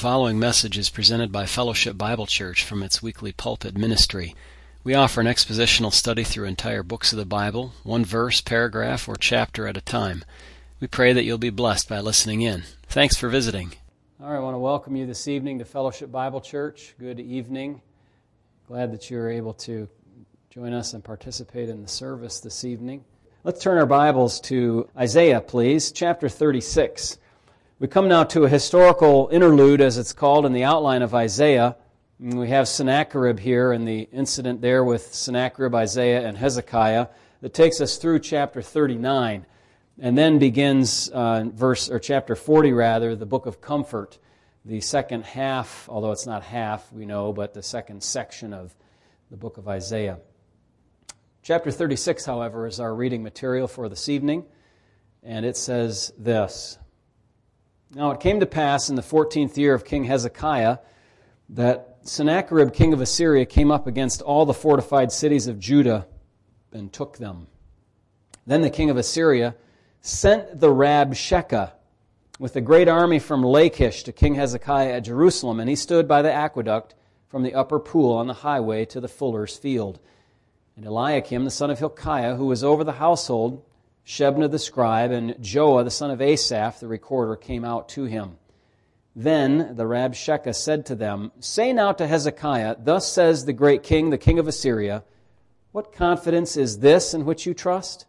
following message is presented by Fellowship Bible Church from its weekly pulpit ministry. We offer an expositional study through entire books of the Bible, one verse, paragraph, or chapter at a time. We pray that you'll be blessed by listening in. Thanks for visiting. All right, I want to welcome you this evening to Fellowship Bible Church. Good evening. Glad that you're able to join us and participate in the service this evening. Let's turn our Bibles to Isaiah, please, chapter 36. We come now to a historical interlude, as it's called in the outline of Isaiah. We have Sennacherib here and the incident there with Sennacherib, Isaiah, and Hezekiah that takes us through chapter 39 and then begins uh, verse or chapter 40 rather the book of comfort. The second half although it's not half we know but the second section of the book of isaiah. Chapter 36 however is our reading material for this evening and it says this now it came to pass in the 14th year of King Hezekiah that Sennacherib, king of Assyria, came up against all the fortified cities of Judah and took them. Then the king of Assyria sent the Rabshakeh with a great army from Lachish to King Hezekiah at Jerusalem, and he stood by the aqueduct from the upper pool on the highway to the fuller's field. And Eliakim, the son of Hilkiah, who was over the household, Shebna the scribe and Joah the son of Asaph the recorder came out to him. Then the Rabshakeh said to them, Say now to Hezekiah, Thus says the great king, the king of Assyria, What confidence is this in which you trust?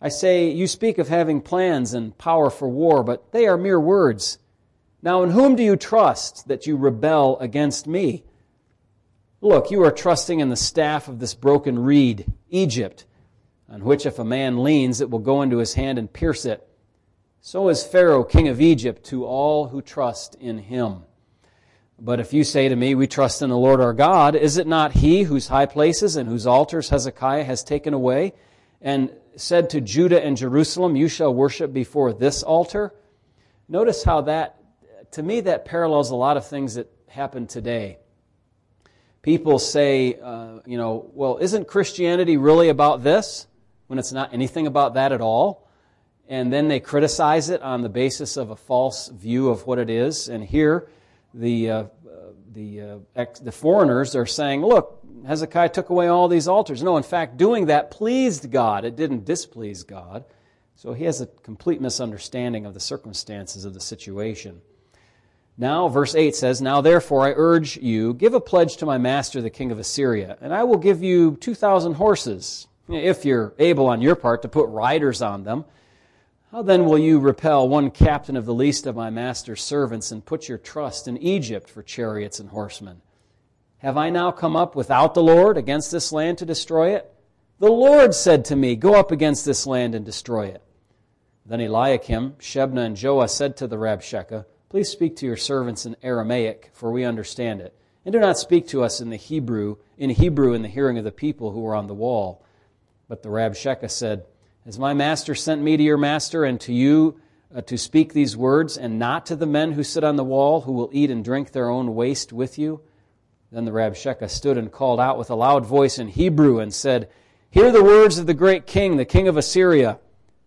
I say, You speak of having plans and power for war, but they are mere words. Now, in whom do you trust that you rebel against me? Look, you are trusting in the staff of this broken reed, Egypt on which if a man leans, it will go into his hand and pierce it. So is Pharaoh, king of Egypt, to all who trust in him. But if you say to me, We trust in the Lord our God, is it not he whose high places and whose altars Hezekiah has taken away, and said to Judah and Jerusalem, You shall worship before this altar? Notice how that, to me, that parallels a lot of things that happen today. People say, uh, you know, well, isn't Christianity really about this? When it's not anything about that at all. And then they criticize it on the basis of a false view of what it is. And here, the, uh, the, uh, ex- the foreigners are saying, look, Hezekiah took away all these altars. No, in fact, doing that pleased God. It didn't displease God. So he has a complete misunderstanding of the circumstances of the situation. Now, verse 8 says, Now therefore I urge you, give a pledge to my master, the king of Assyria, and I will give you 2,000 horses, if you're able on your part to put riders on them, how then will you repel one captain of the least of my master's servants and put your trust in Egypt for chariots and horsemen? Have I now come up without the Lord against this land to destroy it? The Lord said to me, Go up against this land and destroy it. Then Eliakim, Shebna, and Joah said to the Rabshakeh, Please speak to your servants in Aramaic, for we understand it. And do not speak to us in the Hebrew, in Hebrew in the hearing of the people who are on the wall. But the Rabshakeh said, Has my master sent me to your master and to you uh, to speak these words, and not to the men who sit on the wall, who will eat and drink their own waste with you? Then the Rabshakeh stood and called out with a loud voice in Hebrew and said, Hear the words of the great king, the king of Assyria.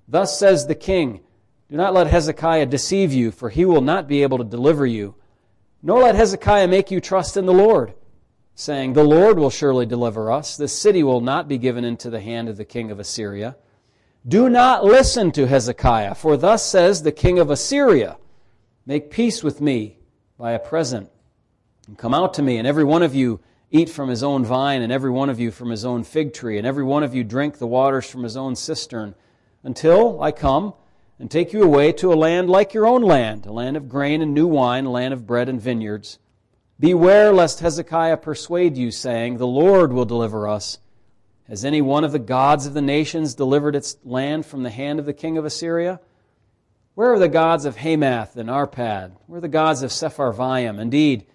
Thus says the king, Do not let Hezekiah deceive you, for he will not be able to deliver you. Nor let Hezekiah make you trust in the Lord saying, The Lord will surely deliver us. This city will not be given into the hand of the king of Assyria. Do not listen to Hezekiah, for thus says the king of Assyria Make peace with me by a present, and come out to me, and every one of you eat from his own vine, and every one of you from his own fig tree, and every one of you drink the waters from his own cistern, until I come and take you away to a land like your own land, a land of grain and new wine, a land of bread and vineyards Beware lest Hezekiah persuade you, saying, The Lord will deliver us. Has any one of the gods of the nations delivered its land from the hand of the king of Assyria? Where are the gods of Hamath and Arpad? Where are the gods of Sepharvaim? Indeed,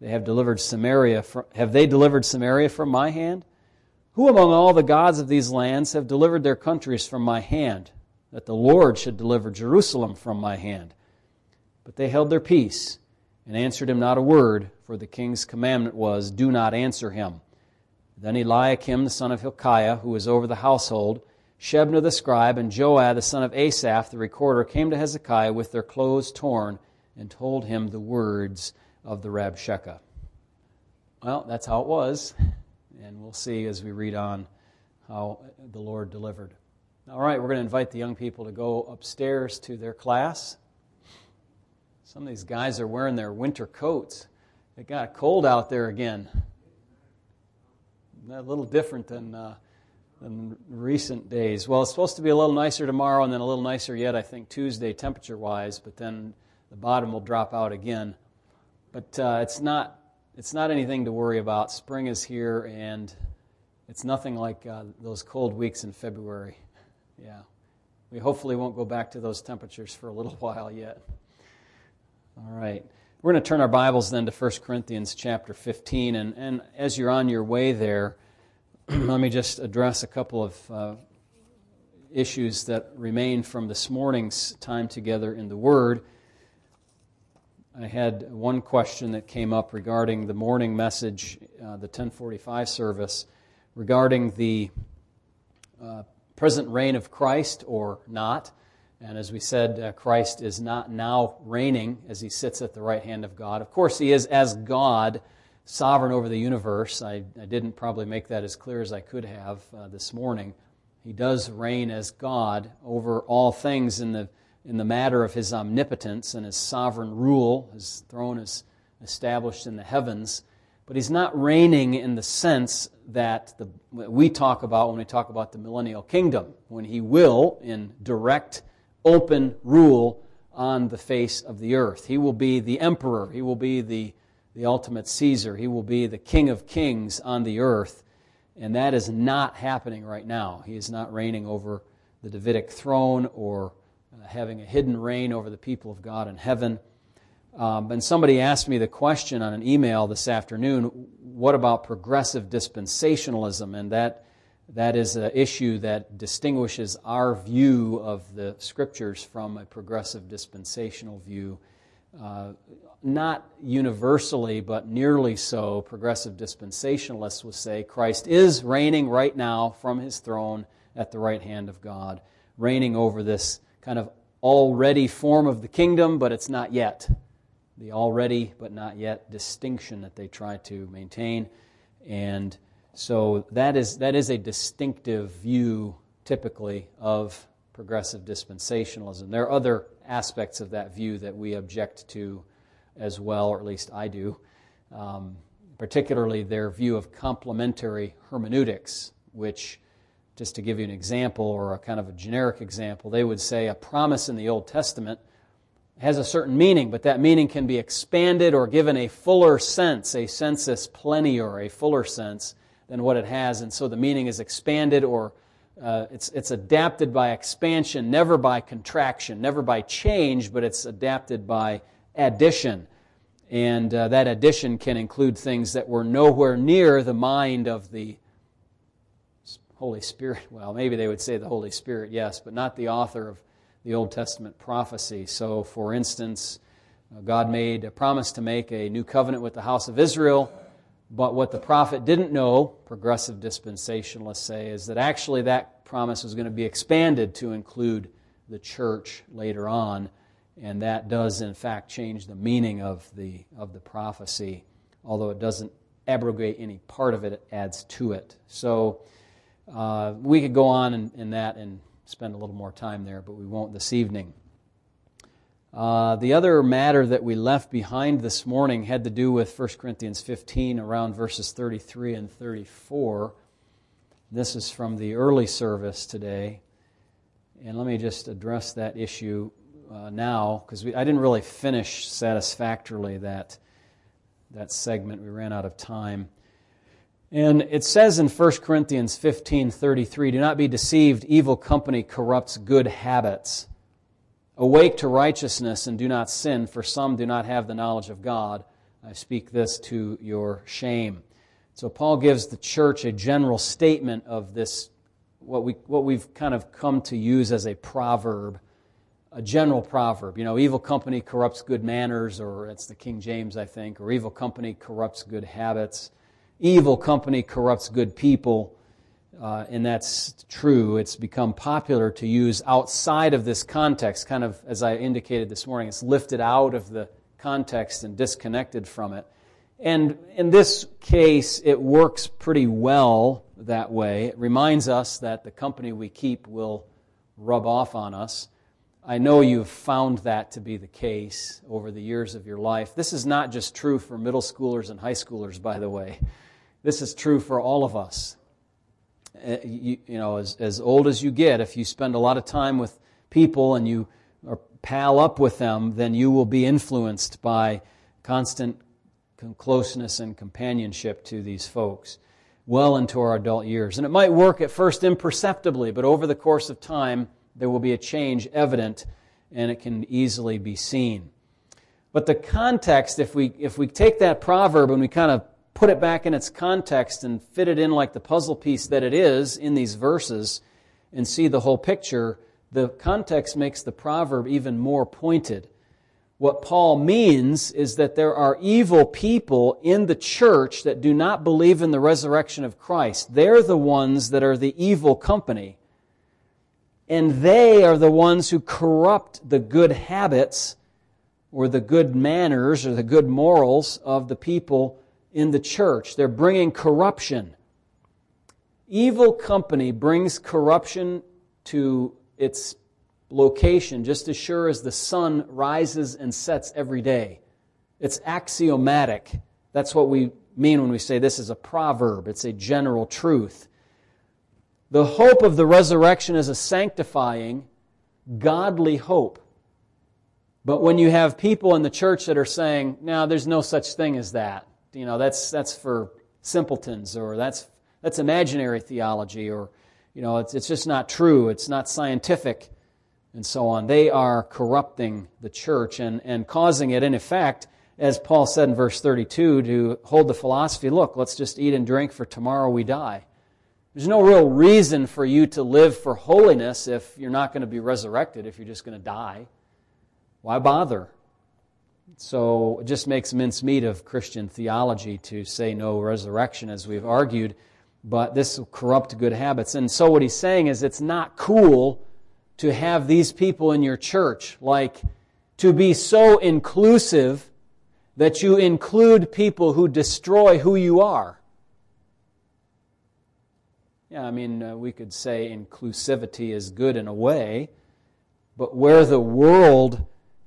they have delivered Samaria. From, have they delivered Samaria from my hand? Who among all the gods of these lands have delivered their countries from my hand, that the Lord should deliver Jerusalem from my hand? But they held their peace and answered him not a word, for the king's commandment was, Do not answer him. Then Eliakim the son of Hilkiah, who was over the household, Shebna the scribe, and Joah the son of Asaph the recorder came to Hezekiah with their clothes torn and told him the words of the Rabshakeh. Well, that's how it was, and we'll see as we read on how the Lord delivered. All right, we're going to invite the young people to go upstairs to their class. Some of these guys are wearing their winter coats. It got cold out there again. A little different than, uh, than recent days. Well, it's supposed to be a little nicer tomorrow and then a little nicer yet, I think, Tuesday, temperature wise, but then the bottom will drop out again. But uh, it's, not, it's not anything to worry about. Spring is here, and it's nothing like uh, those cold weeks in February. Yeah. We hopefully won't go back to those temperatures for a little while yet. All right. We're going to turn our Bibles then to 1 Corinthians chapter 15. And, and as you're on your way there, let me just address a couple of uh, issues that remain from this morning's time together in the Word. I had one question that came up regarding the morning message, uh, the 1045 service, regarding the uh, present reign of Christ or not. And as we said, uh, Christ is not now reigning as he sits at the right hand of God. Of course, he is as God, sovereign over the universe. I, I didn't probably make that as clear as I could have uh, this morning. He does reign as God over all things in the in the matter of his omnipotence and his sovereign rule. His throne is established in the heavens. But he's not reigning in the sense that the, we talk about when we talk about the millennial kingdom, when he will, in direct, open rule on the face of the earth. He will be the emperor, he will be the, the ultimate Caesar, he will be the king of kings on the earth. And that is not happening right now. He is not reigning over the Davidic throne or uh, having a hidden reign over the people of God in heaven. Um, and somebody asked me the question on an email this afternoon what about progressive dispensationalism? And that, that is an issue that distinguishes our view of the scriptures from a progressive dispensational view. Uh, not universally, but nearly so, progressive dispensationalists would say Christ is reigning right now from his throne at the right hand of God, reigning over this kind of already form of the kingdom, but it's not yet. The already but not yet distinction that they try to maintain. And so that is, that is a distinctive view, typically, of progressive dispensationalism. There are other aspects of that view that we object to as well, or at least I do, um, particularly their view of complementary hermeneutics, which just to give you an example or a kind of a generic example, they would say a promise in the Old Testament has a certain meaning, but that meaning can be expanded or given a fuller sense, a sensus plenior, a fuller sense than what it has. And so the meaning is expanded or uh, it's, it's adapted by expansion, never by contraction, never by change, but it's adapted by addition. And uh, that addition can include things that were nowhere near the mind of the Holy Spirit. Well, maybe they would say the Holy Spirit, yes, but not the author of the Old Testament prophecy. So, for instance, uh, God made a promise to make a new covenant with the house of Israel, but what the prophet didn't know, progressive dispensationalists say, is that actually that promise was going to be expanded to include the church later on, and that does in fact change the meaning of the of the prophecy, although it doesn't abrogate any part of it, it adds to it. So uh, we could go on in, in, that and spend a little more time there, but we won't this evening. Uh, the other matter that we left behind this morning had to do with 1 Corinthians 15, around verses 33 and 34. This is from the early service today. And let me just address that issue uh, now, because I didn't really finish satisfactorily that, that segment. We ran out of time. And it says in 1 Corinthians 15:33, "Do not be deceived, evil company corrupts good habits. Awake to righteousness and do not sin, for some do not have the knowledge of God. I speak this to your shame." So Paul gives the church a general statement of this what we what we've kind of come to use as a proverb, a general proverb. You know, evil company corrupts good manners, or it's the King James, I think, or evil company corrupts good habits evil company corrupts good people. Uh, and that's true. It's become popular to use outside of this context, kind of as I indicated this morning. It's lifted out of the context and disconnected from it. And in this case, it works pretty well that way. It reminds us that the company we keep will rub off on us. I know you've found that to be the case over the years of your life. This is not just true for middle schoolers and high schoolers, by the way. This is true for all of us. Uh, you, you, know, as, as old as you get, if you spend a lot of time with people and you or pal up with them, then you will be influenced by constant closeness and companionship to these folks well into our adult years. And it might work at first imperceptibly, but over the course of time, there will be a change evident and it can easily be seen. But the context, if we, if we take that proverb and we kind of put it back in its context and fit it in like the puzzle piece that it is in these verses and see the whole picture, the context makes the proverb even more pointed. What Paul means is that there are evil people in the church that do not believe in the resurrection of Christ. They're the ones that are the evil company and they are the ones who corrupt the good habits or the good manners or the good morals of the people in the church. They're bringing corruption. Evil company brings corruption to its location just as sure as the sun rises and sets every day. It's axiomatic. That's what we mean when we say this is a proverb. It's a general truth. The hope of the resurrection is a sanctifying, godly hope. But when you have people in the church that are saying, no, there's no such thing as that, you know, that's, that's for simpletons, or that's, that's imaginary theology, or, you know, it's, it's just not true, it's not scientific, and so on. They are corrupting the church and, and causing it, in effect, as Paul said in verse 32, to hold the philosophy look, let's just eat and drink, for tomorrow we die. There's no real reason for you to live for holiness if you're not going to be resurrected, if you're just going to die. Why bother? So it just makes mincemeat of Christian theology to say no resurrection, as we've argued, but this will corrupt good habits. And so what he's saying is it's not cool to have these people in your church, like to be so inclusive that you include people who destroy who you are. Yeah, I mean, uh, we could say inclusivity is good in a way, but where the world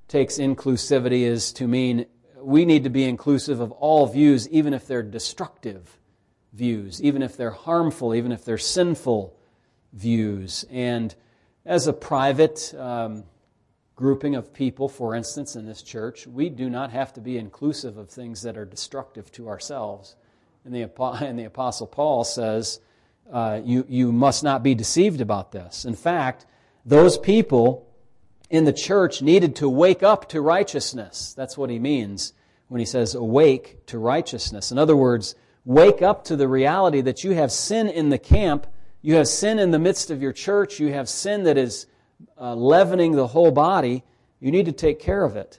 takes inclusivity is to mean we need to be inclusive of all views, even if they're destructive views, even if they're harmful, even if they're sinful views. And as a private um, grouping of people, for instance, in this church, we do not have to be inclusive of things that are destructive to ourselves. And the, and the Apostle Paul says, uh, you, you must not be deceived about this. In fact, those people in the church needed to wake up to righteousness. That's what he means when he says awake to righteousness. In other words, wake up to the reality that you have sin in the camp, you have sin in the midst of your church, you have sin that is uh, leavening the whole body. You need to take care of it.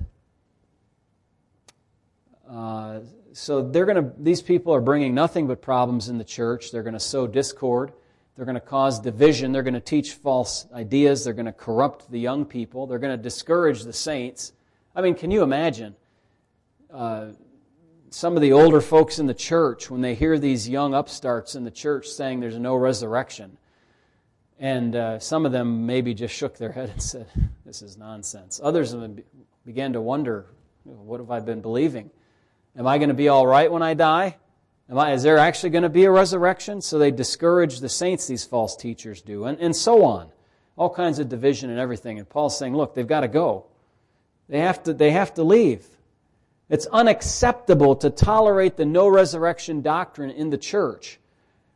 Uh, so they're going to these people are bringing nothing but problems in the church they're going to sow discord they're going to cause division. They're going to teach false ideas. They're going to corrupt the young people. They're going to discourage the saints. I mean can you imagine uh, some of the older folks in the church when they hear these young upstarts in the church saying there's no resurrection? And uh, some of them maybe just shook their head and said this is nonsense. Others of them began to wonder what have i been believing? Am I going to be all right when I die? I, is there actually going to be a resurrection? So they discourage the saints, these false teachers do, and, and so on. All kinds of division and everything. And Paul's saying, look, they've got to go. They have to, they have to leave. It's unacceptable to tolerate the no resurrection doctrine in the church.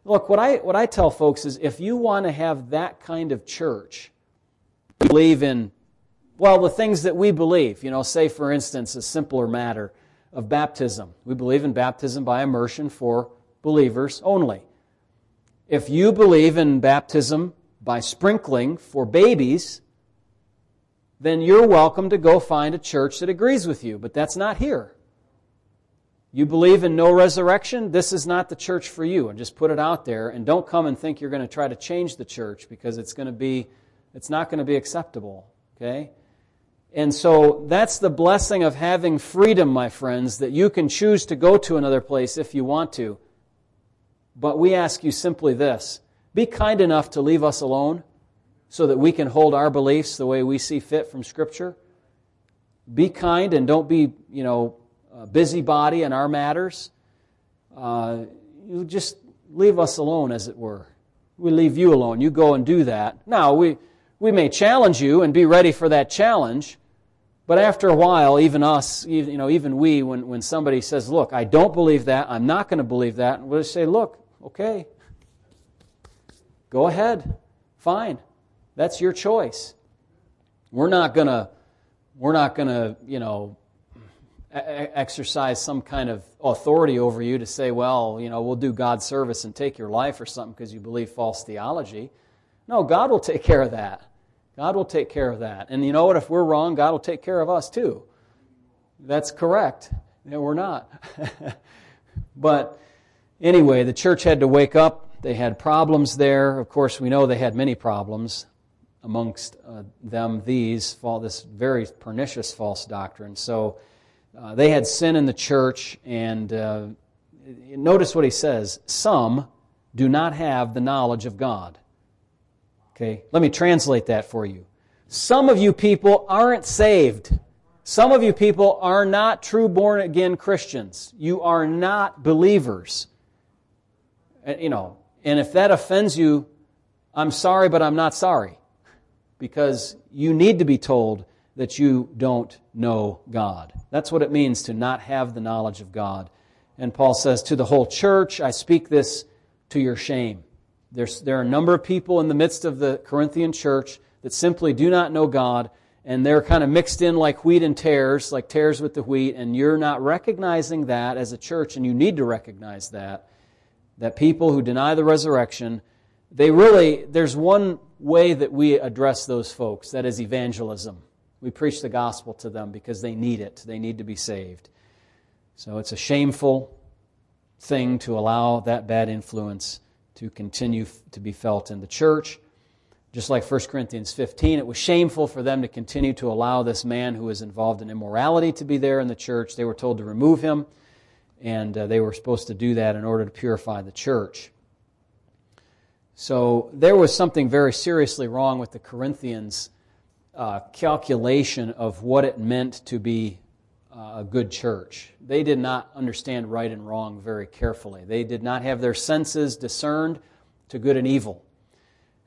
Look, what I, what I tell folks is if you want to have that kind of church, believe in, well, the things that we believe, you know, say, for instance, a simpler matter of baptism. We believe in baptism by immersion for believers only. If you believe in baptism by sprinkling for babies, then you're welcome to go find a church that agrees with you, but that's not here. You believe in no resurrection? This is not the church for you. And just put it out there. And don't come and think you're going to try to change the church because it's going to be, it's not going to be acceptable. Okay? And so that's the blessing of having freedom, my friends, that you can choose to go to another place if you want to. But we ask you simply this be kind enough to leave us alone so that we can hold our beliefs the way we see fit from Scripture. Be kind and don't be, you know, busybody in our matters. Uh, you just leave us alone, as it were. We leave you alone. You go and do that. Now, we, we may challenge you and be ready for that challenge, but after a while, even us, you know, even we, when, when somebody says, Look, I don't believe that, I'm not going to believe that, we'll just say, Look, okay, go ahead, fine. That's your choice. We're not going to, we're not going to, you know, exercise some kind of authority over you to say, well, you know, we'll do God's service and take your life or something because you believe false theology. No, God will take care of that. God will take care of that. And you know what? If we're wrong, God will take care of us too. That's correct. No, we're not. but anyway, the church had to wake up. They had problems there. Of course, we know they had many problems. Amongst uh, them, these, this very pernicious false doctrine. So, uh, they had sin in the church, and uh, notice what he says some do not have the knowledge of God. Okay, let me translate that for you. Some of you people aren't saved. Some of you people are not true born again Christians. You are not believers. You know, and if that offends you, I'm sorry, but I'm not sorry. Because you need to be told that you don't know God. That's what it means to not have the knowledge of God. And Paul says, To the whole church, I speak this to your shame. There's, there are a number of people in the midst of the Corinthian church that simply do not know God, and they're kind of mixed in like wheat and tares, like tares with the wheat, and you're not recognizing that as a church, and you need to recognize that. That people who deny the resurrection, they really, there's one way that we address those folks, that is evangelism. We preach the gospel to them because they need it. They need to be saved. So it's a shameful thing to allow that bad influence to continue to be felt in the church. Just like 1 Corinthians 15, it was shameful for them to continue to allow this man who was involved in immorality to be there in the church. They were told to remove him, and uh, they were supposed to do that in order to purify the church. So there was something very seriously wrong with the Corinthians uh, calculation of what it meant to be a good church. They did not understand right and wrong very carefully. They did not have their senses discerned to good and evil.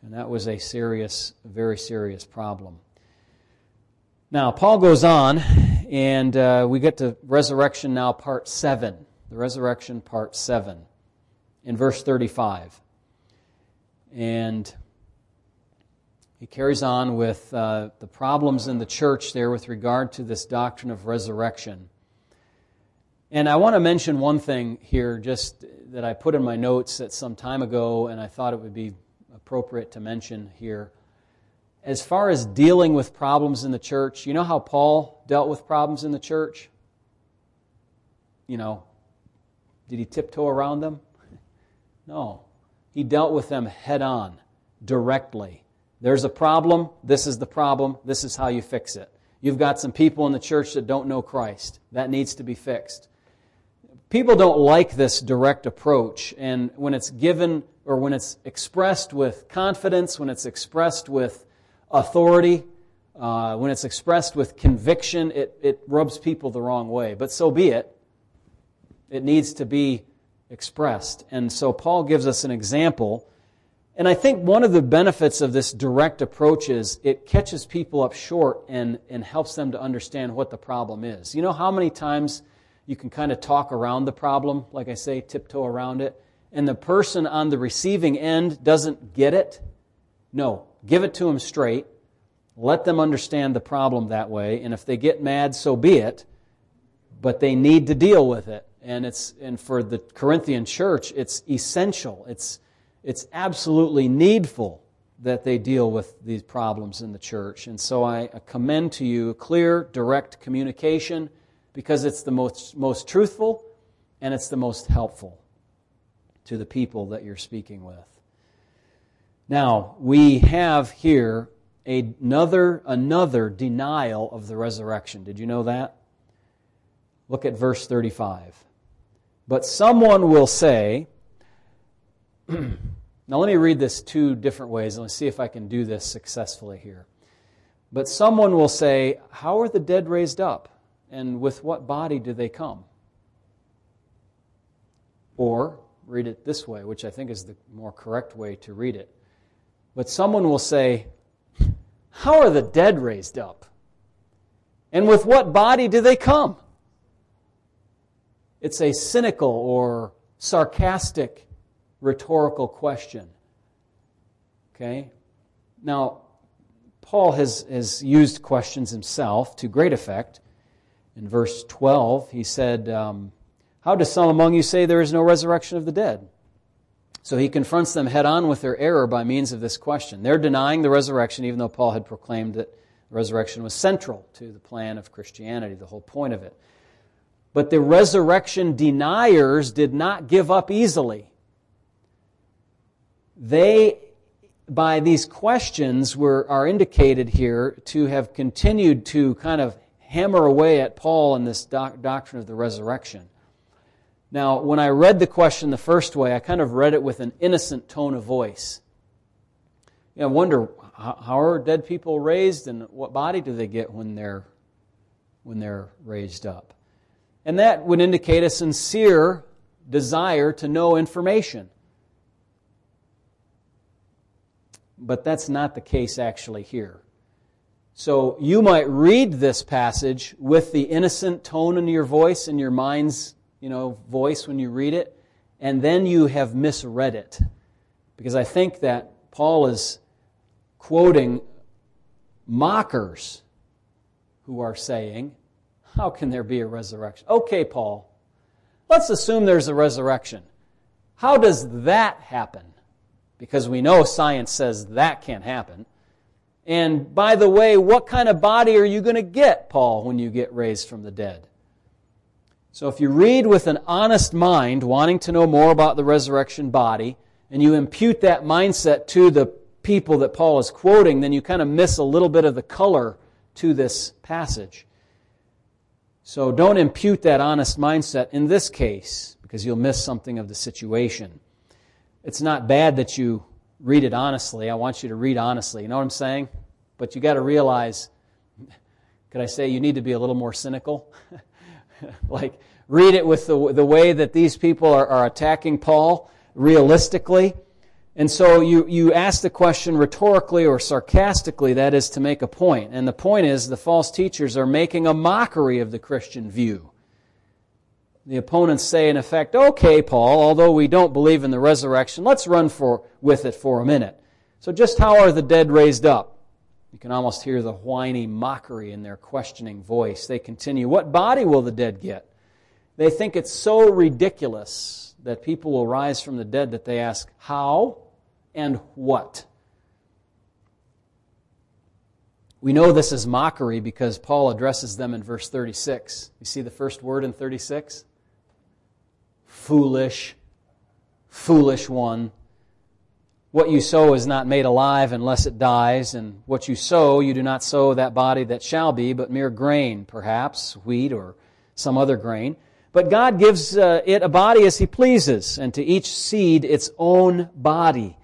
And that was a serious, very serious problem. Now, Paul goes on, and uh, we get to resurrection now, part 7. The resurrection, part 7, in verse 35. And he carries on with uh, the problems in the church there with regard to this doctrine of resurrection. And I want to mention one thing here, just that I put in my notes at some time ago, and I thought it would be appropriate to mention here. As far as dealing with problems in the church, you know how Paul dealt with problems in the church? You know, did he tiptoe around them? No. He dealt with them head on, directly. There's a problem. This is the problem. This is how you fix it. You've got some people in the church that don't know Christ. That needs to be fixed. People don't like this direct approach, and when it's given or when it's expressed with confidence, when it's expressed with authority, uh, when it's expressed with conviction, it, it rubs people the wrong way. But so be it. It needs to be expressed. And so Paul gives us an example and I think one of the benefits of this direct approach is it catches people up short and, and helps them to understand what the problem is. You know how many times you can kind of talk around the problem, like I say, tiptoe around it, and the person on the receiving end doesn't get it? No. Give it to them straight. Let them understand the problem that way, and if they get mad, so be it. But they need to deal with it. And it's and for the Corinthian church, it's essential. It's it's absolutely needful that they deal with these problems in the church. And so I commend to you clear, direct communication because it's the most, most truthful and it's the most helpful to the people that you're speaking with. Now, we have here another, another denial of the resurrection. Did you know that? Look at verse 35. But someone will say, now let me read this two different ways. And let's see if I can do this successfully here. But someone will say, How are the dead raised up? And with what body do they come? Or read it this way, which I think is the more correct way to read it. But someone will say, How are the dead raised up? And with what body do they come? It's a cynical or sarcastic rhetorical question. Okay? Now, Paul has, has used questions himself to great effect. In verse 12, he said, um, How do some among you say there is no resurrection of the dead? So he confronts them head on with their error by means of this question. They're denying the resurrection, even though Paul had proclaimed that the resurrection was central to the plan of Christianity, the whole point of it. But the resurrection deniers did not give up easily. They, by these questions, were, are indicated here to have continued to kind of hammer away at Paul in this doc- doctrine of the resurrection. Now, when I read the question the first way, I kind of read it with an innocent tone of voice. You know, I wonder how are dead people raised and what body do they get when they're when they're raised up? And that would indicate a sincere desire to know information. But that's not the case actually here. So you might read this passage with the innocent tone in your voice and your mind's you know, voice when you read it, and then you have misread it. Because I think that Paul is quoting mockers who are saying, How can there be a resurrection? Okay, Paul, let's assume there's a resurrection. How does that happen? Because we know science says that can't happen. And by the way, what kind of body are you going to get, Paul, when you get raised from the dead? So if you read with an honest mind, wanting to know more about the resurrection body, and you impute that mindset to the people that Paul is quoting, then you kind of miss a little bit of the color to this passage. So don't impute that honest mindset in this case, because you'll miss something of the situation. It's not bad that you read it honestly. I want you to read honestly. You know what I'm saying? But you got to realize, could I say you need to be a little more cynical? like, read it with the, the way that these people are, are attacking Paul realistically. And so you, you ask the question rhetorically or sarcastically, that is to make a point. And the point is the false teachers are making a mockery of the Christian view. The opponents say, in effect, okay, Paul, although we don't believe in the resurrection, let's run for, with it for a minute. So just how are the dead raised up? You can almost hear the whiny mockery in their questioning voice. They continue, What body will the dead get? They think it's so ridiculous that people will rise from the dead that they ask, How and what? We know this is mockery because Paul addresses them in verse 36. You see the first word in 36? Foolish, foolish one. What you sow is not made alive unless it dies, and what you sow, you do not sow that body that shall be, but mere grain, perhaps, wheat or some other grain. But God gives uh, it a body as He pleases, and to each seed its own body.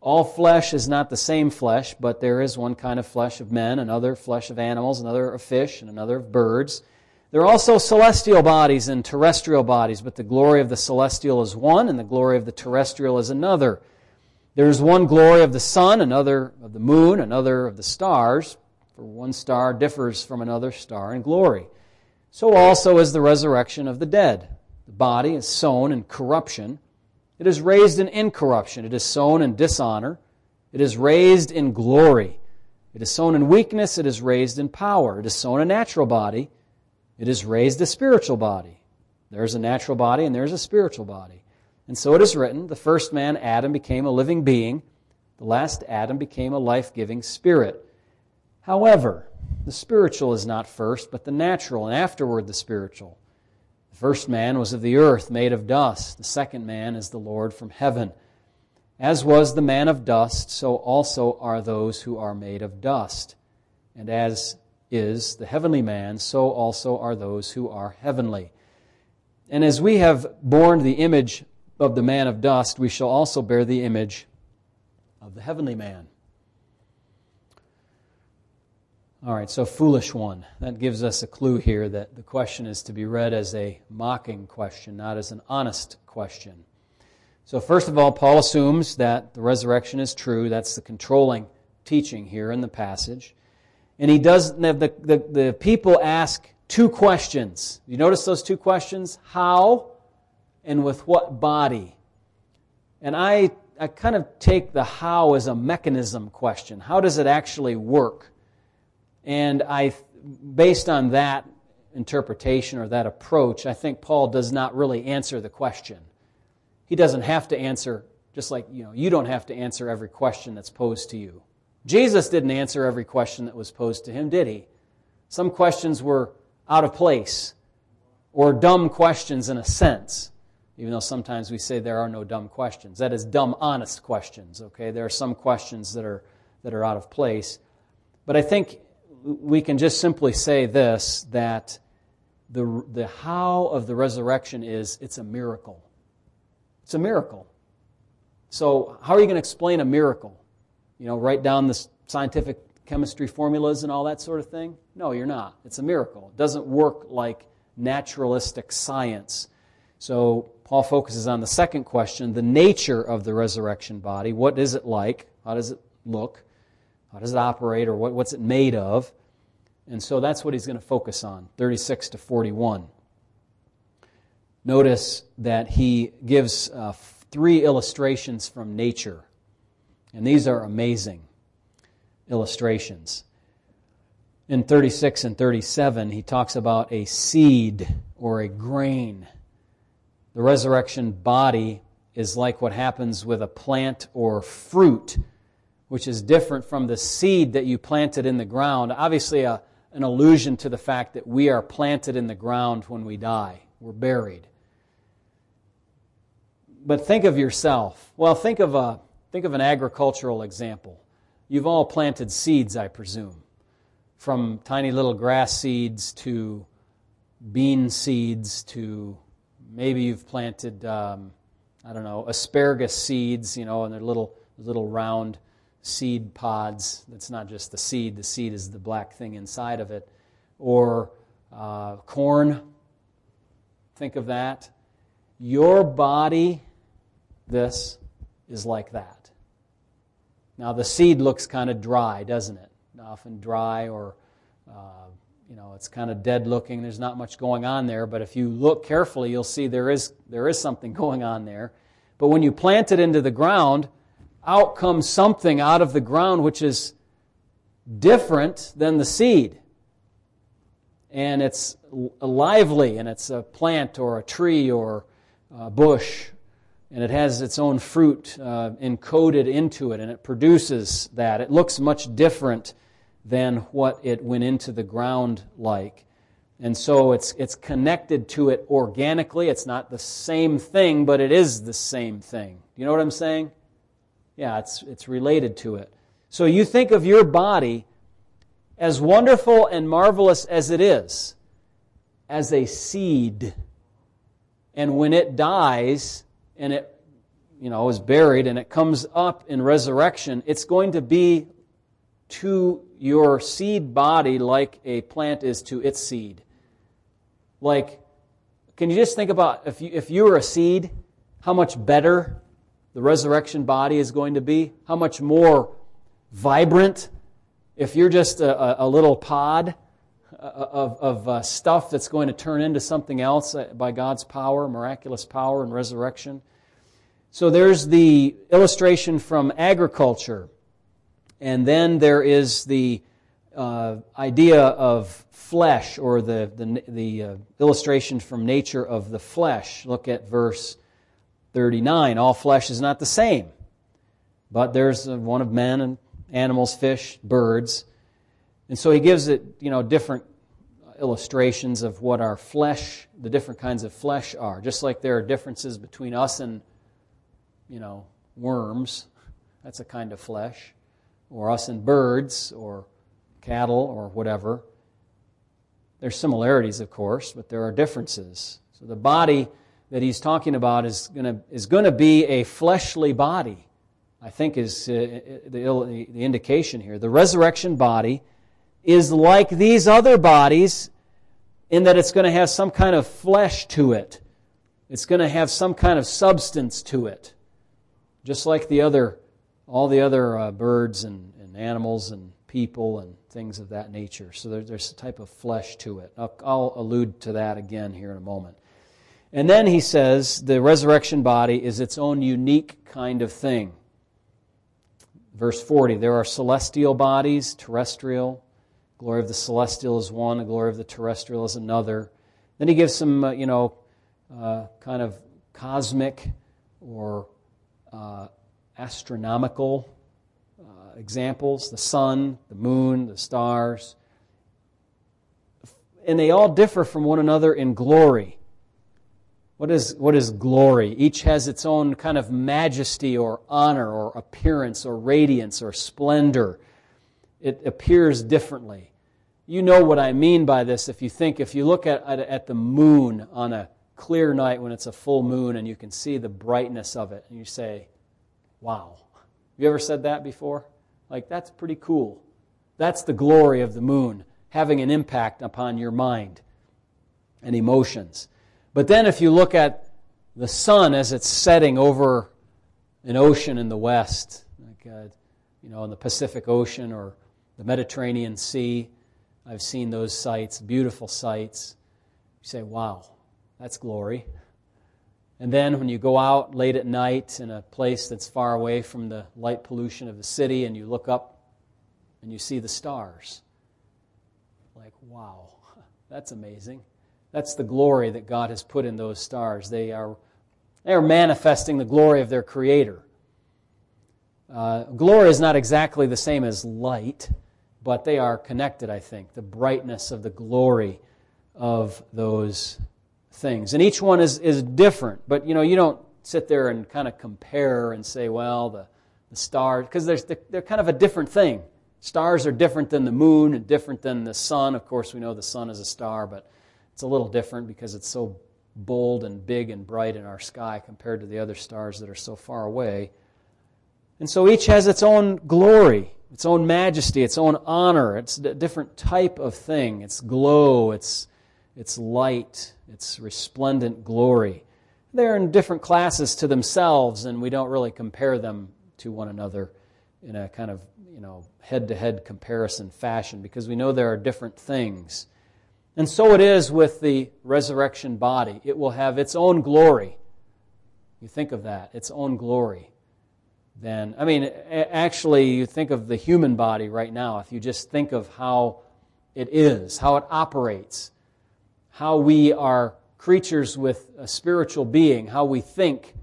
All flesh is not the same flesh, but there is one kind of flesh of men, another flesh of animals, another of fish, and another of birds. There are also celestial bodies and terrestrial bodies, but the glory of the celestial is one, and the glory of the terrestrial is another. There is one glory of the sun, another of the moon, another of the stars, for one star differs from another star in glory. So also is the resurrection of the dead. The body is sown in corruption. It is raised in incorruption. It is sown in dishonor. It is raised in glory. It is sown in weakness. It is raised in power. It is sown a natural body. It is raised a spiritual body. There is a natural body and there is a spiritual body. And so it is written the first man, Adam, became a living being, the last Adam became a life giving spirit. However, the spiritual is not first, but the natural, and afterward the spiritual. The first man was of the earth, made of dust. The second man is the Lord from heaven. As was the man of dust, so also are those who are made of dust. And as is the heavenly man, so also are those who are heavenly. And as we have borne the image of the man of dust, we shall also bear the image of the heavenly man. All right, so foolish one. That gives us a clue here that the question is to be read as a mocking question, not as an honest question. So, first of all, Paul assumes that the resurrection is true. That's the controlling teaching here in the passage. And he does, the, the, the people ask two questions. You notice those two questions? How and with what body? And I, I kind of take the how as a mechanism question. How does it actually work? And I, based on that interpretation or that approach, I think Paul does not really answer the question. He doesn't have to answer, just like you know, you don't have to answer every question that's posed to you. Jesus didn't answer every question that was posed to him, did he? Some questions were out of place or dumb questions in a sense, even though sometimes we say there are no dumb questions. That is dumb, honest questions, okay? There are some questions that are, that are out of place. But I think we can just simply say this that the, the how of the resurrection is it's a miracle. It's a miracle. So, how are you going to explain a miracle? You know, write down the scientific chemistry formulas and all that sort of thing? No, you're not. It's a miracle. It doesn't work like naturalistic science. So, Paul focuses on the second question the nature of the resurrection body. What is it like? How does it look? How does it operate or what, what's it made of? And so that's what he's going to focus on, 36 to 41. Notice that he gives uh, three illustrations from nature. And these are amazing illustrations. In 36 and 37, he talks about a seed or a grain. The resurrection body is like what happens with a plant or fruit which is different from the seed that you planted in the ground. Obviously, a, an allusion to the fact that we are planted in the ground when we die, we're buried. But think of yourself. Well, think of, a, think of an agricultural example. You've all planted seeds, I presume, from tiny little grass seeds to bean seeds to maybe you've planted, um, I don't know, asparagus seeds, you know, and they're little, little round seed pods. That's not just the seed, the seed is the black thing inside of it. Or uh, corn. Think of that. Your body, this, is like that. Now, the seed looks kind of dry, doesn't it? Often dry or, uh, you know, it's kind of dead looking. There's not much going on there. But if you look carefully, you'll see there is, there is something going on there. But when you plant it into the ground, out comes something out of the ground which is different than the seed. And it's lively, and it's a plant or a tree or a bush, and it has its own fruit uh, encoded into it, and it produces that. It looks much different than what it went into the ground like. And so it's, it's connected to it organically. It's not the same thing, but it is the same thing. You know what I'm saying? Yeah, it's, it's related to it. So you think of your body as wonderful and marvelous as it is, as a seed. And when it dies and it you know is buried and it comes up in resurrection, it's going to be to your seed body like a plant is to its seed. Like, can you just think about if you, if you were a seed, how much better the resurrection body is going to be, how much more vibrant if you're just a, a little pod of, of uh, stuff that's going to turn into something else uh, by God's power, miraculous power, and resurrection. So there's the illustration from agriculture, and then there is the uh, idea of flesh, or the, the, the uh, illustration from nature of the flesh. Look at verse 39 All flesh is not the same, but there's one of men and animals, fish, birds. And so he gives it, you know, different illustrations of what our flesh, the different kinds of flesh are. Just like there are differences between us and, you know, worms. That's a kind of flesh. Or us and birds, or cattle, or whatever. There's similarities, of course, but there are differences. So the body that he's talking about is going is to be a fleshly body. I think is uh, the, the indication here. The resurrection body is like these other bodies in that it's going to have some kind of flesh to it. It's going to have some kind of substance to it. Just like the other, all the other uh, birds and, and, animals and people and things of that nature. So there, there's a type of flesh to it. I'll, I'll allude to that again here in a moment. And then he says the resurrection body is its own unique kind of thing. Verse 40 there are celestial bodies, terrestrial, glory of the celestial is one, the glory of the terrestrial is another. Then he gives some, uh, you know, uh, kind of cosmic or uh, astronomical uh, examples the sun, the moon, the stars. And they all differ from one another in glory. What is, what is glory? Each has its own kind of majesty or honor or appearance or radiance or splendor. It appears differently you know what I mean by this if you think, if you look at, at, at, the moon on a clear night when it's a full moon and you can see the brightness of it, and you say, wow. Have you ever said that before? Like, that's pretty cool. That's the glory of the moon having an impact upon your mind and emotions. But then if you look at the sun as it's setting over an ocean in the west, like, uh, you know, in the Pacific Ocean or the Mediterranean Sea, I've seen those sights, beautiful sights. You say, wow, that's glory. And then when you go out late at night in a place that's far away from the light pollution of the city and you look up and you see the stars, like, wow, that's amazing. That's the glory that God has put in those stars. They are, they are manifesting the glory of their Creator. Uh, glory is not exactly the same as light but they are connected, I think, the brightness of the glory of those things. And each one is, is different, but you know, you don't sit there and kind of compare and say, well, the, the stars, because they're, they're kind of a different thing. Stars are different than the moon and different than the sun. Of course, we know the sun is a star, but it's a little different because it's so bold and big and bright in our sky compared to the other stars that are so far away. And so each has its own glory its own majesty, its own honor. It's a different type of thing. It's glow, it's, it's light, it's resplendent glory. They're in different classes to themselves, and we don't really compare them to one another in a kind of you know head to head comparison fashion because we know there are different things. And so it is with the resurrection body. It will have its own glory. You think of that, its own glory then, I mean, actually, you think of the human body right now, if you just think of how it is, how it operates, how we are creatures with a spiritual being, how we think,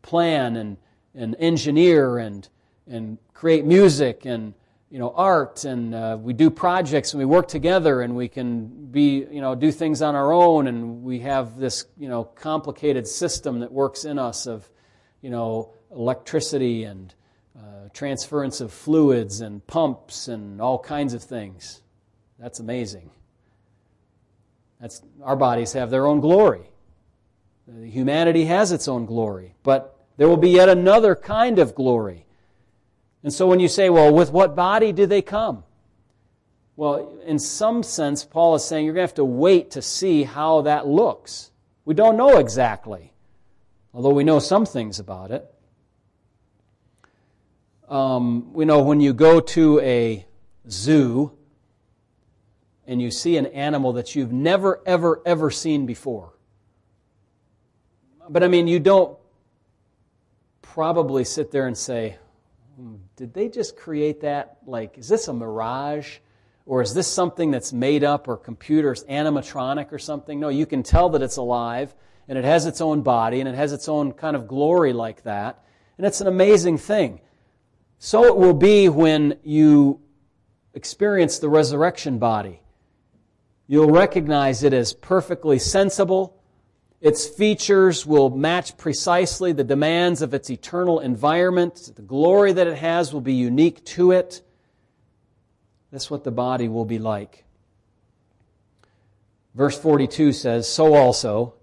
plan, and, and engineer, and, and create music, and you know, art, and uh, we do projects, and we work together, and we can be, you know, do things on our own, and we have this, you know, complicated system that works in us of, you know, electricity and uh, transference of fluids and pumps and all kinds of things. That's amazing. That's, our bodies have their own glory. Humanity has its own glory, but there will be yet another kind of glory. And so when you say, well, with what body do they come? Well, in some sense, Paul is saying you're going to have to wait to see how that looks. We don't know exactly, although we know some things about it um, you know, when you go to a zoo and you see an animal that you've never, ever, ever seen before. But I mean, you don't probably sit there and say, hmm, did they just create that? Like, is this a mirage? Or is this something that's made up or computers, animatronic or something? No, you can tell that it's alive and it has its own body and it has its own kind of glory like that. And it's an amazing thing. So it will be when you experience the resurrection body. You'll recognize it as perfectly sensible. Its features will match precisely the demands of its eternal environment. The glory that it has will be unique to it. That's what the body will be like. Verse 42 says, So also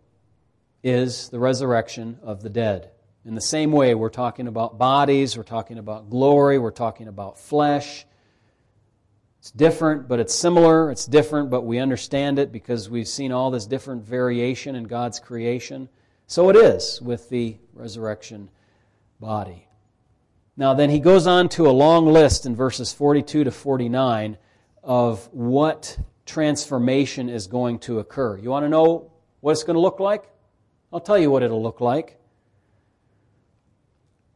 is the resurrection of the dead. In the same way, we're talking about bodies, we're talking about glory, we're talking about flesh. It's different, but it's similar. It's different, but we understand it because we've seen all this different variation in God's creation. So it is with the resurrection body. Now, then he goes on to a long list in verses 42 to 49 of what transformation is going to occur. You want to know what it's going to look like? I'll tell you what it'll look like.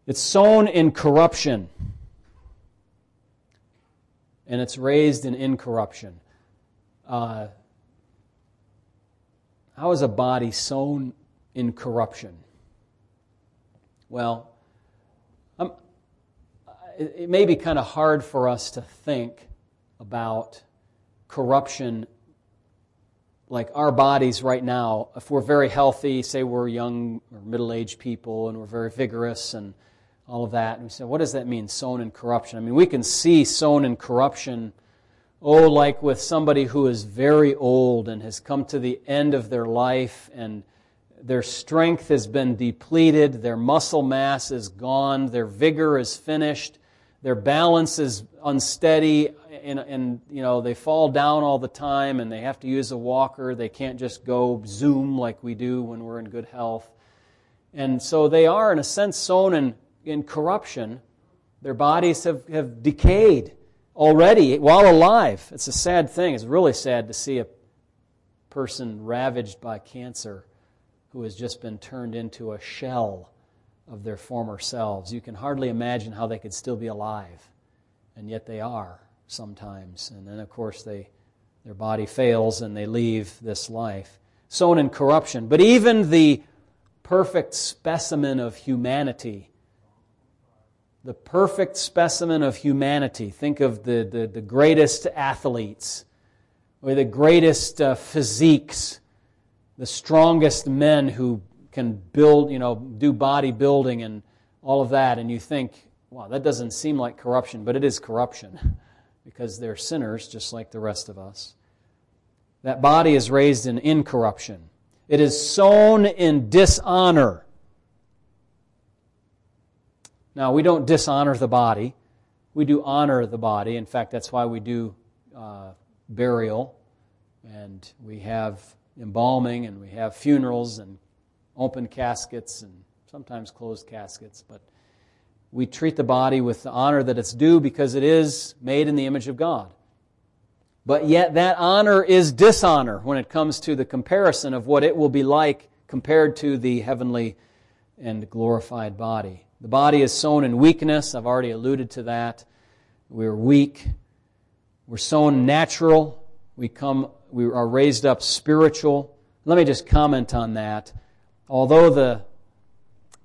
It's sown in corruption, and it's raised in incorruption. Uh, how is a body sown in corruption? Well, I'm, it may be kind of hard for us to think about corruption like our bodies right now, if we're very healthy, say we're young or middle aged people and we're very vigorous and all of that, and we say, what does that mean, sown in corruption? I mean, we can see sown in corruption, oh, like with somebody who is very old and has come to the end of their life and their strength has been depleted, their muscle mass is gone, their vigor is finished, their balance is unsteady, and, and, you know they fall down all the time, and they have to use a walker. They can't just go zoom like we do when we're in good health, and so they are, in a sense, sown in, in corruption. Their bodies have, have decayed already while alive. It's a sad thing. It's really sad to see a person ravaged by cancer who has just been turned into a shell of their former selves. You can hardly imagine how they could still be alive, and yet they are sometimes. And then, of course, they, their body fails and they leave this life. Sown in corruption. But even the perfect specimen of humanity, the perfect specimen of humanity, think of the, the, the greatest athletes or the greatest uh, physiques, the strongest men who can build, you know, do bodybuilding and all of that, and you think, wow, that doesn't seem like corruption, but it is corruption because they're sinners just like the rest of us. That body is raised in incorruption. It is sown in dishonor. Now, we don't dishonor the body. We do honor the body. In fact, that's why we do uh, burial, and we have embalming, and we have funerals, and open caskets and sometimes closed caskets, but we treat the body with the honor that it's due because it is made in the image of God. But yet that honor is dishonor when it comes to the comparison of what it will be like compared to the heavenly and glorified body. The body is sown in weakness. I've already alluded to that. We're weak. We're sown natural. We come we are raised up spiritual. Let me just comment on that. Although the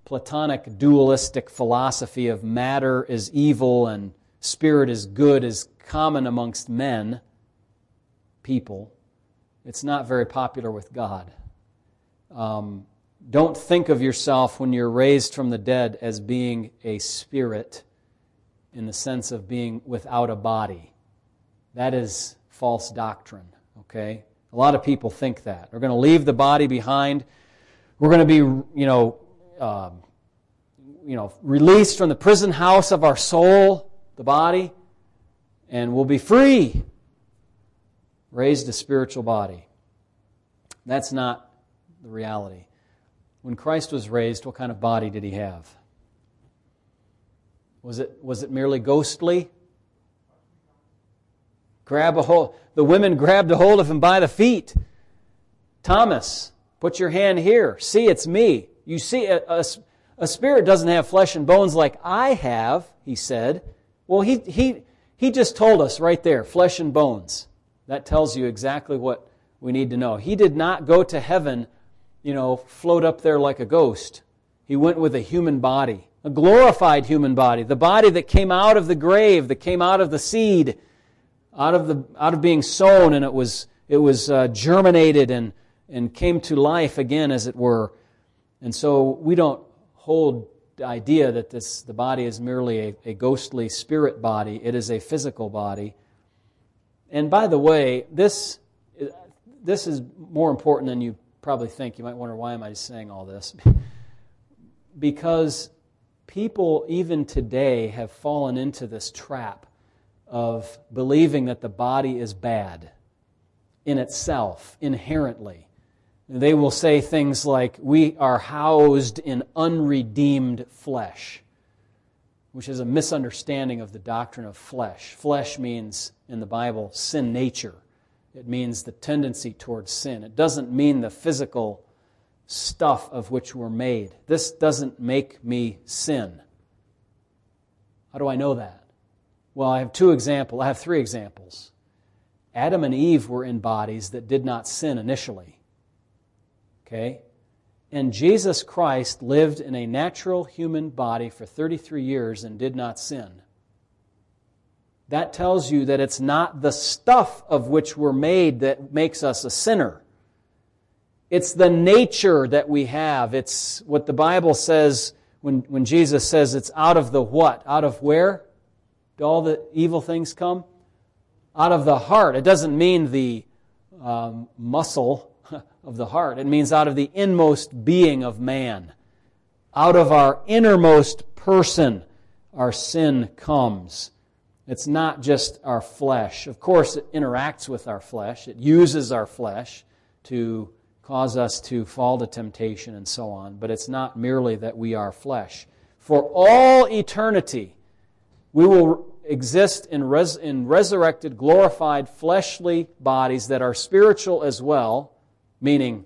Platonic dualistic philosophy of matter is evil and spirit is good is common amongst men, people, it's not very popular with God. Um, don't think of yourself when you're raised from the dead as being a spirit in the sense of being without a body. That is false doctrine, okay? A lot of people think that. We're going to leave the body behind we're going to be, you know, um, you know, released from the prison house of our soul, the body, and we'll be free. Raised a spiritual body. That's not the reality. When Christ was raised, what kind of body did he have? Was it, was it merely ghostly? Grab a hold. The women grabbed a hold of him by the feet. Thomas, Put your hand here. See, it's me. You see, a, a, a, spirit doesn't have flesh and bones like I have, he said. Well, he, he, he just told us right there flesh and bones. That tells you exactly what we need to know. He did not go to heaven, you know, float up there like a ghost. He went with a human body, a glorified human body, the body that came out of the grave, that came out of the seed, out of, the, out of being sown, and it was it was uh, germinated and, and came to life again, as it were. And so we don't hold the idea that this, the body is merely a, a ghostly spirit body, it is a physical body. And by the way, this, this is more important than you probably think. You might wonder, why am I saying all this? because people, even today, have fallen into this trap of believing that the body is bad in itself, inherently. They will say things like, We are housed in unredeemed flesh, which is a misunderstanding of the doctrine of flesh. Flesh means, in the Bible, sin nature. It means the tendency towards sin. It doesn't mean the physical stuff of which we're made. This doesn't make me sin. How do I know that? Well, I have two examples. I have three examples. Adam and Eve were in bodies that did not sin initially. Okay? And Jesus Christ lived in a natural human body for 33 years and did not sin. That tells you that it's not the stuff of which we're made that makes us a sinner. It's the nature that we have. It's what the Bible says when, when Jesus says it's out of the what? Out of where? Do all the evil things come? Out of the heart. It doesn't mean the um, muscle of the heart, it means out of the inmost being of man. Out of our innermost person, our sin comes. It's not just our flesh. Of course, it interacts with our flesh, it uses our flesh to cause us to fall to temptation and so on, but it's not merely that we are flesh. For all eternity, we will exist in, res- in resurrected, glorified, fleshly bodies that are spiritual as well, meaning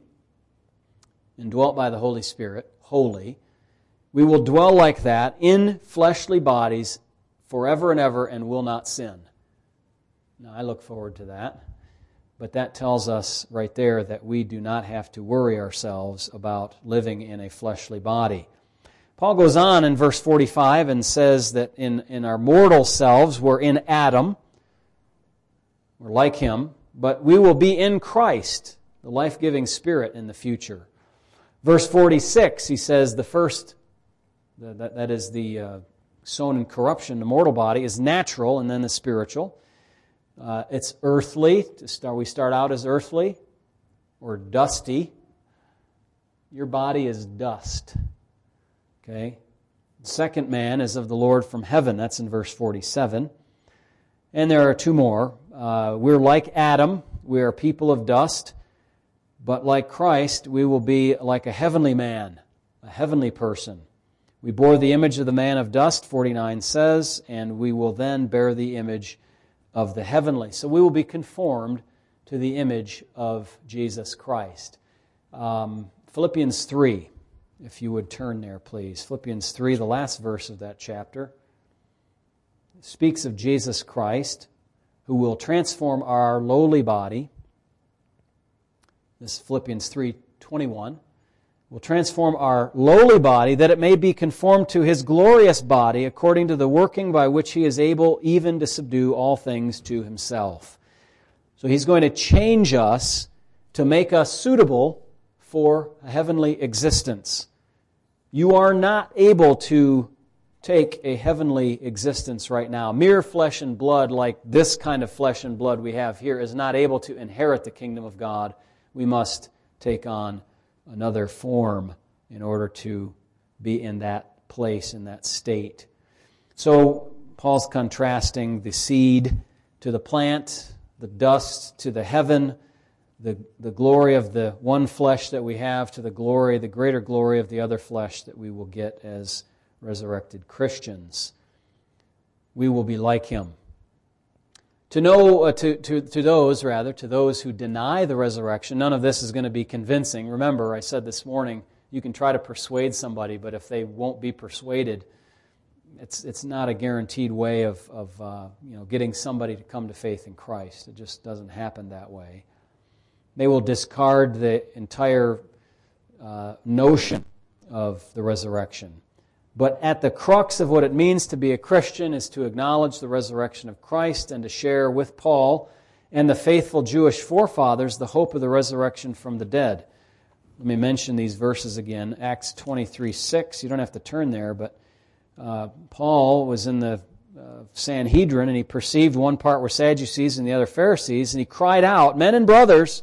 indwelt by the Holy Spirit, holy. We will dwell like that in fleshly bodies forever and ever and will not sin. Now, I look forward to that. But that tells us right there that we do not have to worry ourselves about living in a fleshly body. Paul goes on in verse 45 and says that in, in our mortal selves, we're in Adam. We're like him, but we will be in Christ, the life giving Spirit, in the future. Verse 46, he says, the first, that, that is the uh, sown in corruption, the mortal body, is natural, and then the spiritual. Uh, it's earthly. We start out as earthly or dusty. Your body is dust. Okay? The second man is of the Lord from heaven. That's in verse 47. And there are two more. Uh, we're like Adam. We are people of dust. But like Christ, we will be like a heavenly man, a heavenly person. We bore the image of the man of dust, 49 says, and we will then bear the image of the heavenly. So we will be conformed to the image of Jesus Christ. Um, Philippians 3, if you would turn there, please. Philippians 3, the last verse of that chapter, speaks of Jesus Christ who will transform our lowly body. This is Philippians 3 21 will transform our lowly body that it may be conformed to his glorious body according to the working by which he is able even to subdue all things to himself. So he's going to change us to make us suitable for a heavenly existence. You are not able to take a heavenly existence right now. Mere flesh and blood, like this kind of flesh and blood we have here, is not able to inherit the kingdom of God. We must take on another form in order to be in that place, in that state. So, Paul's contrasting the seed to the plant, the dust to the heaven, the, the glory of the one flesh that we have to the glory, the greater glory of the other flesh that we will get as resurrected Christians. We will be like him. To know, uh, to, to, to those, rather, to those who deny the resurrection, none of this is going to be convincing. Remember, I said this morning, you can try to persuade somebody, but if they won't be persuaded, it's, it's not a guaranteed way of, of uh, you know, getting somebody to come to faith in Christ. It just doesn't happen that way. They will discard the entire uh, notion of the resurrection. But at the crux of what it means to be a Christian is to acknowledge the resurrection of Christ and to share with Paul and the faithful Jewish forefathers the hope of the resurrection from the dead. Let me mention these verses again. Acts 23 6. You don't have to turn there, but uh, Paul was in the uh, Sanhedrin and he perceived one part were Sadducees and the other Pharisees, and he cried out, Men and brothers,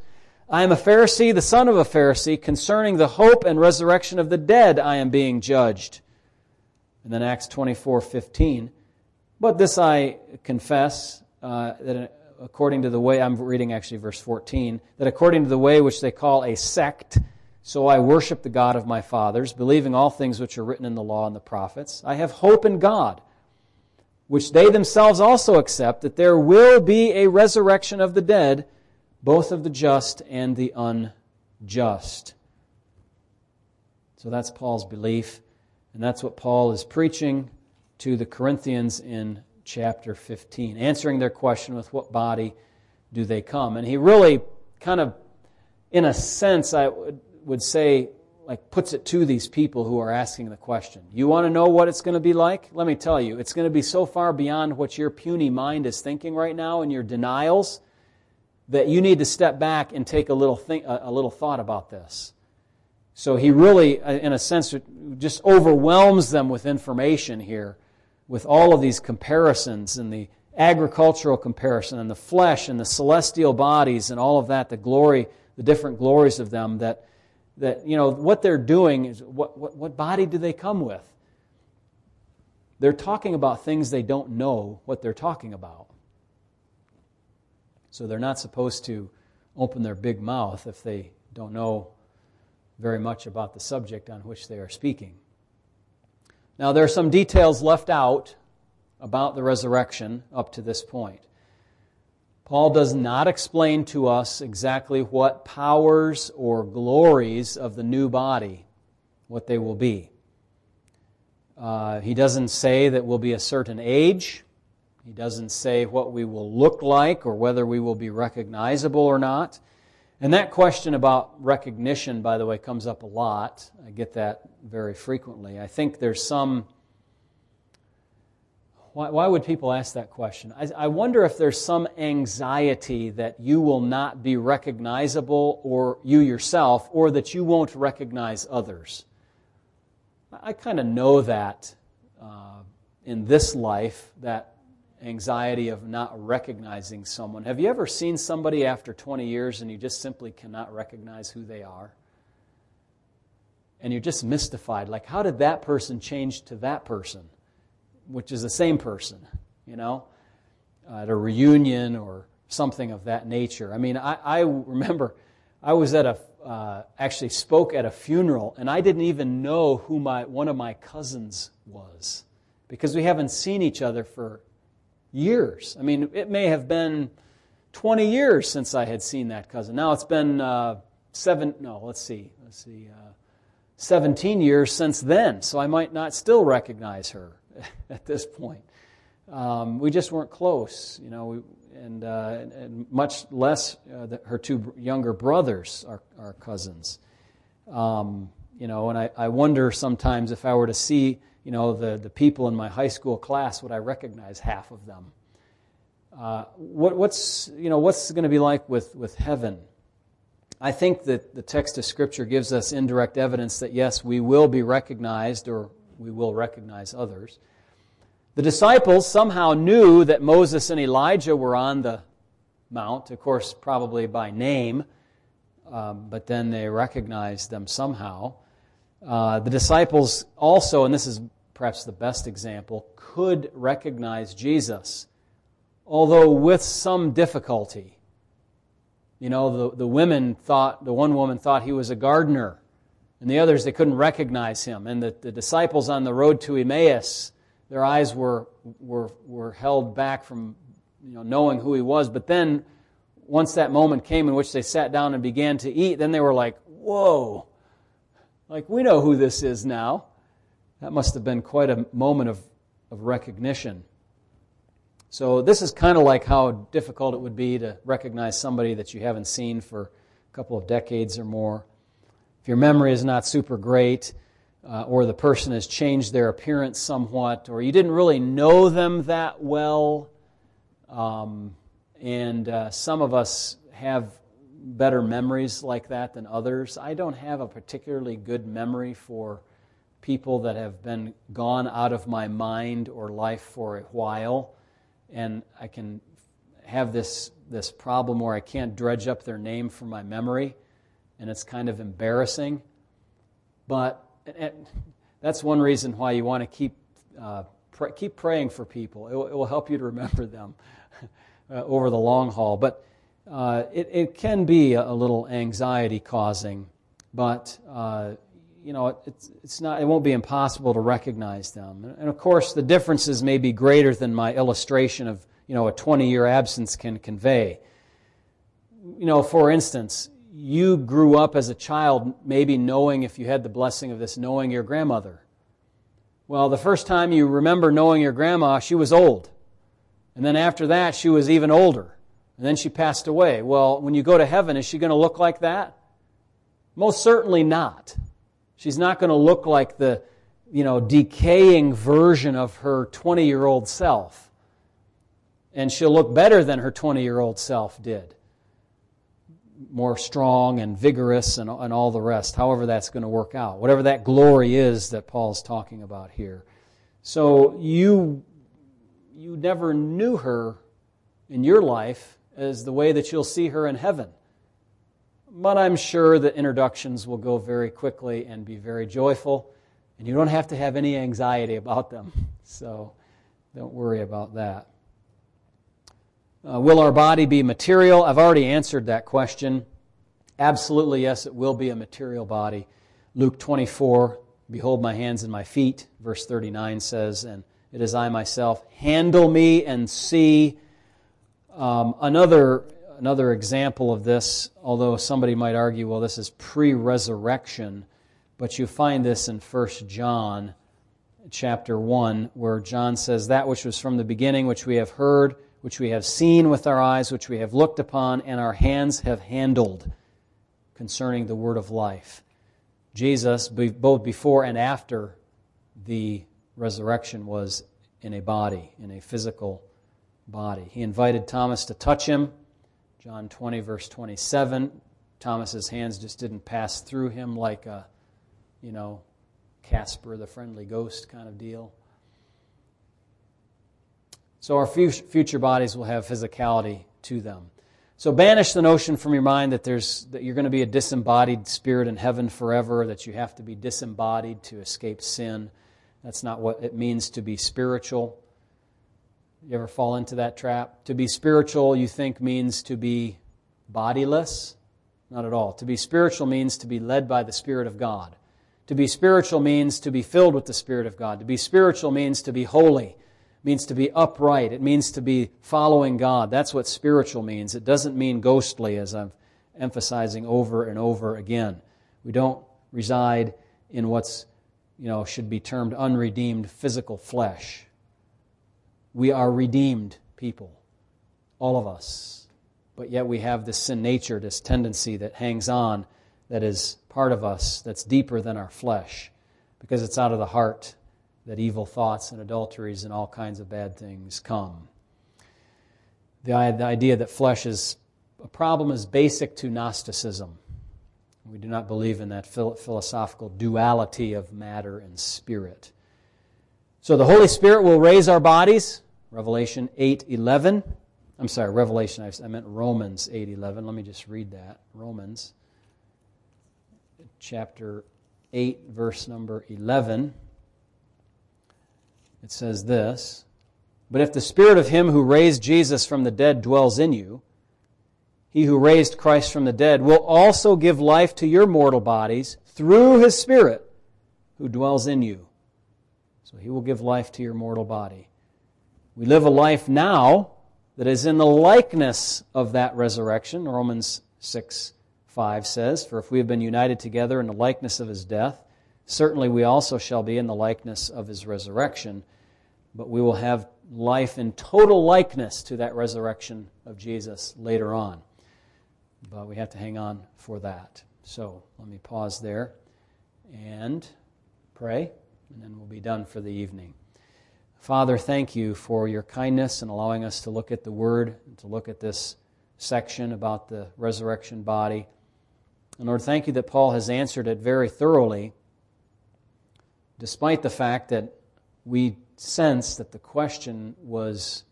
I am a Pharisee, the son of a Pharisee. Concerning the hope and resurrection of the dead, I am being judged. And then Acts 24 15. But this I confess, uh, that according to the way, I'm reading actually verse 14, that according to the way which they call a sect, so I worship the God of my fathers, believing all things which are written in the law and the prophets. I have hope in God, which they themselves also accept, that there will be a resurrection of the dead, both of the just and the unjust. So that's Paul's belief, and that's what Paul is preaching to the Corinthians in chapter 15, answering their question with what body do they come. And he really kind of, in a sense, I would say, like, puts it to these people who are asking the question. You want to know what it's going to be like? Let me tell you, it's going to be so far beyond what your puny mind is thinking right now and your denials that you need to step back and take a little, think, a little thought about this. So he really, uh, in a sense, just overwhelms them with information here, with all of these comparisons and the agricultural comparison and the flesh and the celestial bodies and all of that, the glory, the different glories of them that that, you know, what they're doing is what, what, what body do they come with? They're talking about things they don't know what they're talking about. So they're not supposed to open their big mouth if they don't know very much about the subject on which they are speaking. Now, there are some details left out about the resurrection up to this point. Paul does not explain to us exactly what powers or glories of the new body, what they will be. Uh, he doesn't say that we'll be a certain age. He doesn't say what we will look like or whether we will be recognizable or not. And that question about recognition, by the way, comes up a lot. I get that very frequently. I think there's some why, why would people ask that question? I, I wonder if there's some anxiety that you will not be recognizable, or you yourself, or that you won't recognize others. I kind of know that uh, in this life, that anxiety of not recognizing someone. Have you ever seen somebody after 20 years and you just simply cannot recognize who they are? And you're just mystified. Like, how did that person change to that person? which is the same person, you know, at a reunion or something of that nature. I mean, I, I remember I was at a uh, actually spoke at a funeral, and I didn't even know who my one of my cousins was because we haven't seen each other for years. I mean, it may have been 20 years since I had seen that cousin. Now it's been uh, seven. No, let's see, let's see, uh, 17 years since then. So I might not still recognize her. at this point. Um, we just weren't close, you know, we, and, uh, and, much less uh, the, her two younger brothers are, are cousins. Um, you know, and I, I wonder sometimes if I were to see, you know, the, the people in my high school class, would I recognize half of them? Uh, what, what's, you know, what's going to be like with, with heaven? I think that the text of Scripture gives us indirect evidence that, yes, we will be recognized or we will recognize others. The disciples somehow knew that Moses and Elijah were on the mount, of course, probably by name, um, but then they recognized them somehow. Uh, the disciples also, and this is perhaps the best example, could recognize Jesus, although with some difficulty. You know, the, the women thought, the one woman thought he was a gardener and the others, they couldn't recognize him. And the, the disciples on the road to Emmaus, their eyes were, were, were held back from you know, knowing who he was. But then, once that moment came in which they sat down and began to eat, then they were like, whoa, like we know who this is now. That must have been quite a moment of, of recognition. So, this is kind of like how difficult it would be to recognize somebody that you haven't seen for a couple of decades or more. If your memory is not super great, uh, or the person has changed their appearance somewhat, or you didn't really know them that well, um, and uh, some of us have better memories like that than others. I don't have a particularly good memory for people that have been gone out of my mind or life for a while, and I can have this this problem where I can't dredge up their name from my memory, and it's kind of embarrassing. But that's one reason why you want to keep uh, keep praying for people. It will, it will, help you to remember them uh, over the long haul. But uh, it, it, can be a little anxiety causing, but uh, you know it's, it's not. It won't be impossible to recognize them. And of course, the differences may be greater than my illustration of you know a 20 year absence can convey. You know, for instance, you grew up as a child maybe knowing, if you had the blessing of this, knowing your grandmother. Well, the first time you remember knowing your grandma, she was old. And then after that, she was even older. And then she passed away. Well, when you go to heaven, is she going to look like that? Most certainly not. She's not going to look like the, you know, decaying version of her 20 year old self. And she'll look better than her 20 year old self did more strong and vigorous and, and all the rest, however that's going to work out. Whatever that glory is that Paul's talking about here. So you, you never knew her in your life as the way that you'll see her in heaven. But I'm sure the introductions will go very quickly and be very joyful, and you don't have to have any anxiety about them. So don't worry about that. Uh, will our body be material? I've already answered that question. Absolutely, yes, it will be a material body. Luke 24, behold my hands and my feet, verse 39 says, and it is I myself. Handle me and see. Um, another, another example of this, although somebody might argue, well, this is pre resurrection, but you find this in 1 John chapter 1, where John says, That which was from the beginning, which we have heard, which we have seen with our eyes, which we have looked upon, and our hands have handled concerning the word of life. Jesus, both before and after the resurrection, was in a body, in a physical body. He invited Thomas to touch him. John 20, verse 27. Thomas's hands just didn't pass through him like a, you know, Casper the friendly ghost kind of deal. So our future bodies will have physicality to them. So banish the notion from your mind that there's that you're going to be a disembodied spirit in heaven forever, that you have to be disembodied to escape sin. That's not what it means to be spiritual. You ever fall into that trap? To be spiritual, you think means to be bodiless? Not at all. To be spiritual means to be led by the Spirit of God. To be spiritual means to be filled with the Spirit of God. To be spiritual means to be holy means to be upright. It means to be following God. That's what spiritual means. It doesn't mean ghostly, as I'm emphasizing over and over again. We don't reside in what's, you know, should be termed unredeemed physical flesh. We are redeemed people, all of us. But yet we have this sin nature, this tendency that hangs on, that is part of us, that's deeper than our flesh, because it's out of the heart that evil thoughts and adulteries and all kinds of bad things come. The, the idea that flesh is a problem is basic to Gnosticism. We do not believe in that philosophical duality of matter and spirit. So the Holy Spirit will raise our bodies, Revelation 8:11. I'm sorry, Revelation, I meant Romans 8:11. Let me just read that. Romans chapter 8 verse number 11 it says this But if the Spirit of Him who raised Jesus from the dead dwells in you, He who raised Christ from the dead will also give life to your mortal bodies through His Spirit who dwells in you. So He will give life to your mortal body. We live a life now that is in the likeness of that resurrection. Romans 6 5 says, For if we have been united together in the likeness of his death, Certainly, we also shall be in the likeness of his resurrection, but we will have life in total likeness to that resurrection of Jesus later on. But we have to hang on for that. So let me pause there and pray, and then we'll be done for the evening. Father, thank you for your kindness and allowing us to look at the Word, and to look at this section about the resurrection body. And Lord, thank you that Paul has answered it very thoroughly, despite the fact that we sense that the question was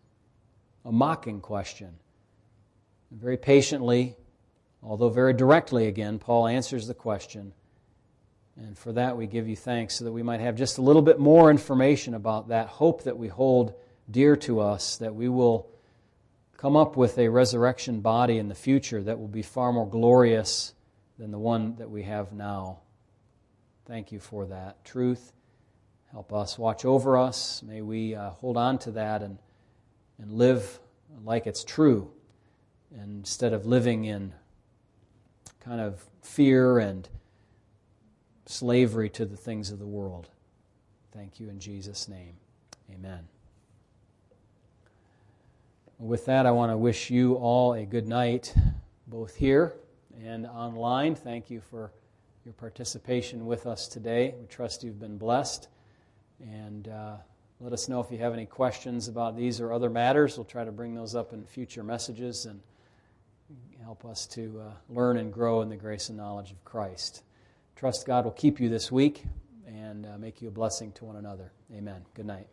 a mocking question. very patiently, although very directly again, Paul answers the question. And for that, we give you thanks so that we might have just a little bit more information about that hope that we hold dear to us, that we will come up with a resurrection body in the future that will be far more glorious than the one that we have now. Thank you for that truth. Help us watch over us. May we uh, hold on to that and, and live like it's true instead of living in kind of fear and slavery to the things of the world. Thank you in Jesus' name. Amen. With that, I want to wish you all a good night, both here and online. Thank you for your participation with us today. We trust you've been blessed. And uh, let us know if you have any questions about these or other matters. We'll try to bring those up in future messages and help us to uh, learn and grow in the grace and knowledge of Christ. Trust God will keep you this week and uh, make you a blessing to one another. Amen. Good night.